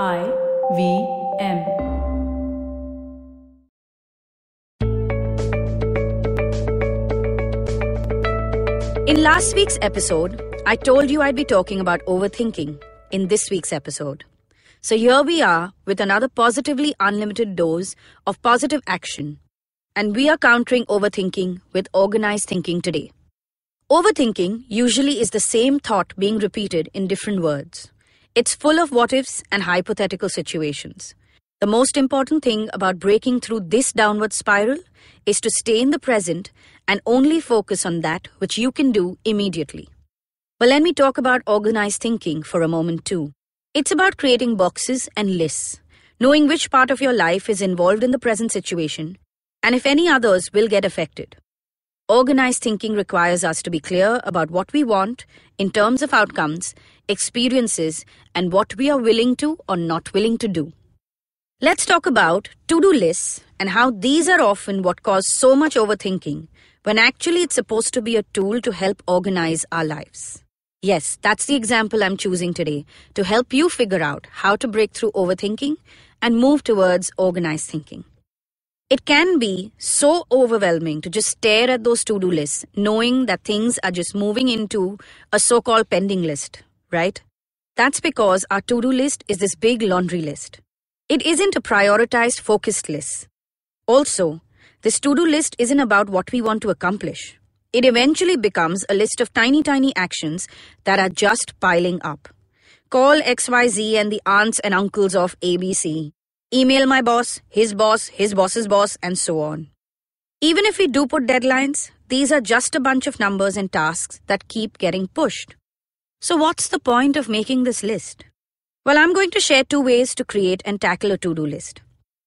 I V M. In last week's episode, I told you I'd be talking about overthinking in this week's episode. So here we are with another positively unlimited dose of positive action. And we are countering overthinking with organized thinking today. Overthinking usually is the same thought being repeated in different words. It's full of what ifs and hypothetical situations. The most important thing about breaking through this downward spiral is to stay in the present and only focus on that which you can do immediately. But let me talk about organized thinking for a moment too. It's about creating boxes and lists, knowing which part of your life is involved in the present situation, and if any others will get affected. Organized thinking requires us to be clear about what we want in terms of outcomes, experiences, and what we are willing to or not willing to do. Let's talk about to do lists and how these are often what cause so much overthinking when actually it's supposed to be a tool to help organize our lives. Yes, that's the example I'm choosing today to help you figure out how to break through overthinking and move towards organized thinking. It can be so overwhelming to just stare at those to do lists, knowing that things are just moving into a so called pending list, right? That's because our to do list is this big laundry list. It isn't a prioritized, focused list. Also, this to do list isn't about what we want to accomplish. It eventually becomes a list of tiny, tiny actions that are just piling up. Call XYZ and the aunts and uncles of ABC. Email my boss, his boss, his boss's boss, and so on. Even if we do put deadlines, these are just a bunch of numbers and tasks that keep getting pushed. So, what's the point of making this list? Well, I'm going to share two ways to create and tackle a to do list.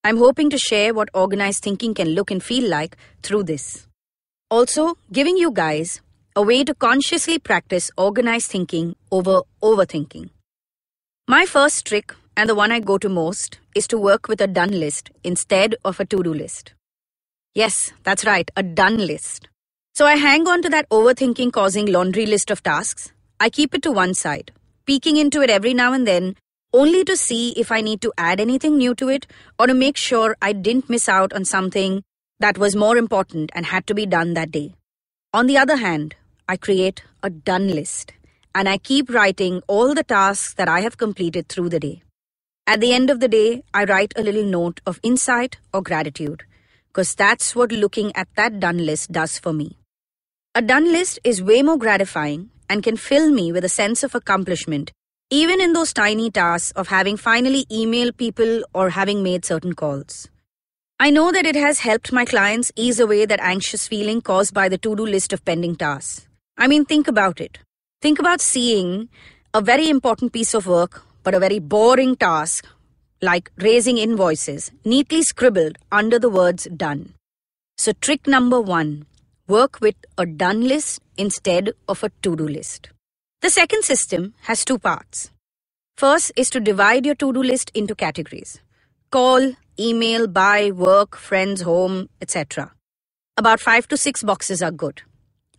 I'm hoping to share what organized thinking can look and feel like through this. Also, giving you guys a way to consciously practice organized thinking over overthinking. My first trick, and the one I go to most, is to work with a done list instead of a to do list. Yes, that's right, a done list. So I hang on to that overthinking causing laundry list of tasks. I keep it to one side, peeking into it every now and then, only to see if I need to add anything new to it or to make sure I didn't miss out on something that was more important and had to be done that day. On the other hand, I create a done list and I keep writing all the tasks that I have completed through the day. At the end of the day, I write a little note of insight or gratitude because that's what looking at that done list does for me. A done list is way more gratifying and can fill me with a sense of accomplishment, even in those tiny tasks of having finally emailed people or having made certain calls. I know that it has helped my clients ease away that anxious feeling caused by the to do list of pending tasks. I mean, think about it. Think about seeing a very important piece of work, but a very boring task, like raising invoices, neatly scribbled under the words done. So, trick number one work with a done list instead of a to do list. The second system has two parts. First is to divide your to do list into categories call, email, buy, work, friends, home, etc. About five to six boxes are good.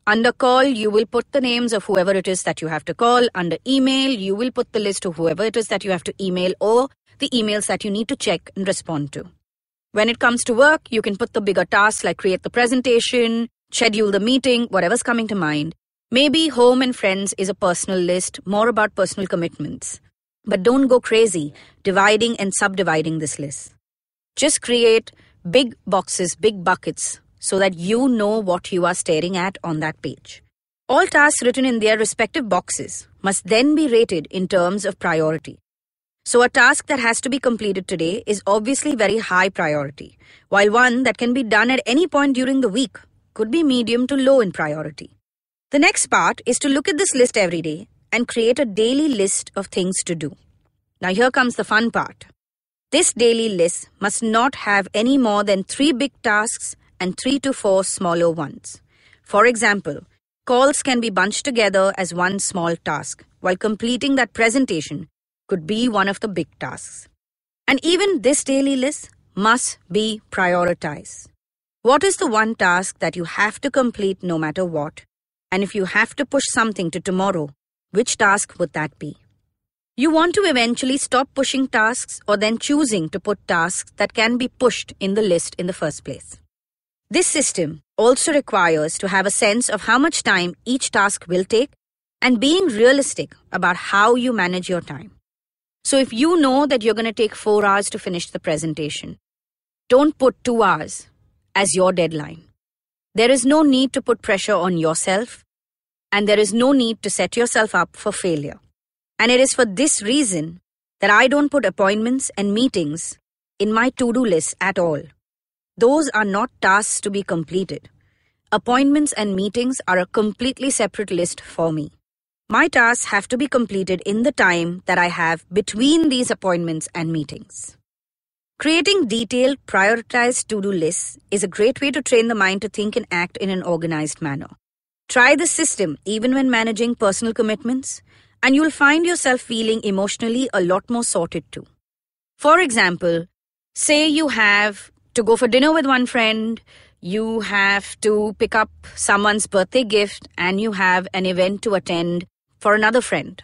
Under call, you will put the names of whoever it is that you have to call. Under email, you will put the list of whoever it is that you have to email or the emails that you need to check and respond to. When it comes to work, you can put the bigger tasks like create the presentation, schedule the meeting, whatever's coming to mind. Maybe home and friends is a personal list, more about personal commitments. But don't go crazy dividing and subdividing this list. Just create big boxes, big buckets, so that you know what you are staring at on that page. All tasks written in their respective boxes must then be rated in terms of priority. So, a task that has to be completed today is obviously very high priority, while one that can be done at any point during the week could be medium to low in priority. The next part is to look at this list every day and create a daily list of things to do. Now, here comes the fun part. This daily list must not have any more than three big tasks and three to four smaller ones. For example, calls can be bunched together as one small task, while completing that presentation could be one of the big tasks. And even this daily list must be prioritized. What is the one task that you have to complete no matter what? And if you have to push something to tomorrow, which task would that be? You want to eventually stop pushing tasks or then choosing to put tasks that can be pushed in the list in the first place. This system also requires to have a sense of how much time each task will take and being realistic about how you manage your time. So if you know that you're going to take four hours to finish the presentation, don't put two hours as your deadline. There is no need to put pressure on yourself, and there is no need to set yourself up for failure. And it is for this reason that I don't put appointments and meetings in my to do list at all. Those are not tasks to be completed. Appointments and meetings are a completely separate list for me. My tasks have to be completed in the time that I have between these appointments and meetings. Creating detailed, prioritized to do lists is a great way to train the mind to think and act in an organized manner. Try this system even when managing personal commitments, and you'll find yourself feeling emotionally a lot more sorted too. For example, say you have to go for dinner with one friend, you have to pick up someone's birthday gift, and you have an event to attend for another friend.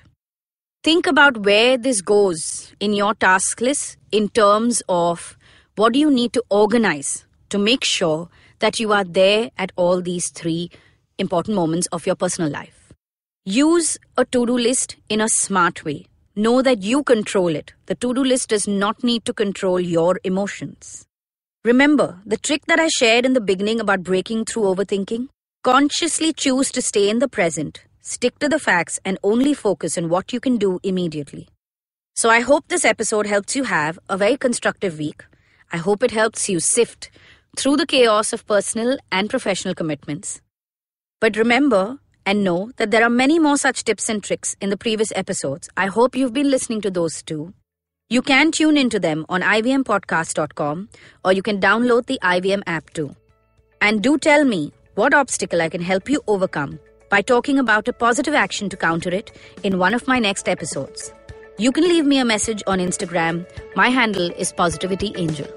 Think about where this goes in your task list in terms of what do you need to organize to make sure that you are there at all these three important moments of your personal life. Use a to do list in a smart way. Know that you control it. The to do list does not need to control your emotions. Remember the trick that I shared in the beginning about breaking through overthinking? Consciously choose to stay in the present, stick to the facts, and only focus on what you can do immediately. So I hope this episode helps you have a very constructive week. I hope it helps you sift through the chaos of personal and professional commitments. But remember, and know that there are many more such tips and tricks in the previous episodes. I hope you've been listening to those too. You can tune into them on ivmpodcast.com or you can download the IVM app too. And do tell me what obstacle I can help you overcome by talking about a positive action to counter it in one of my next episodes. You can leave me a message on Instagram. My handle is Positivity Angel.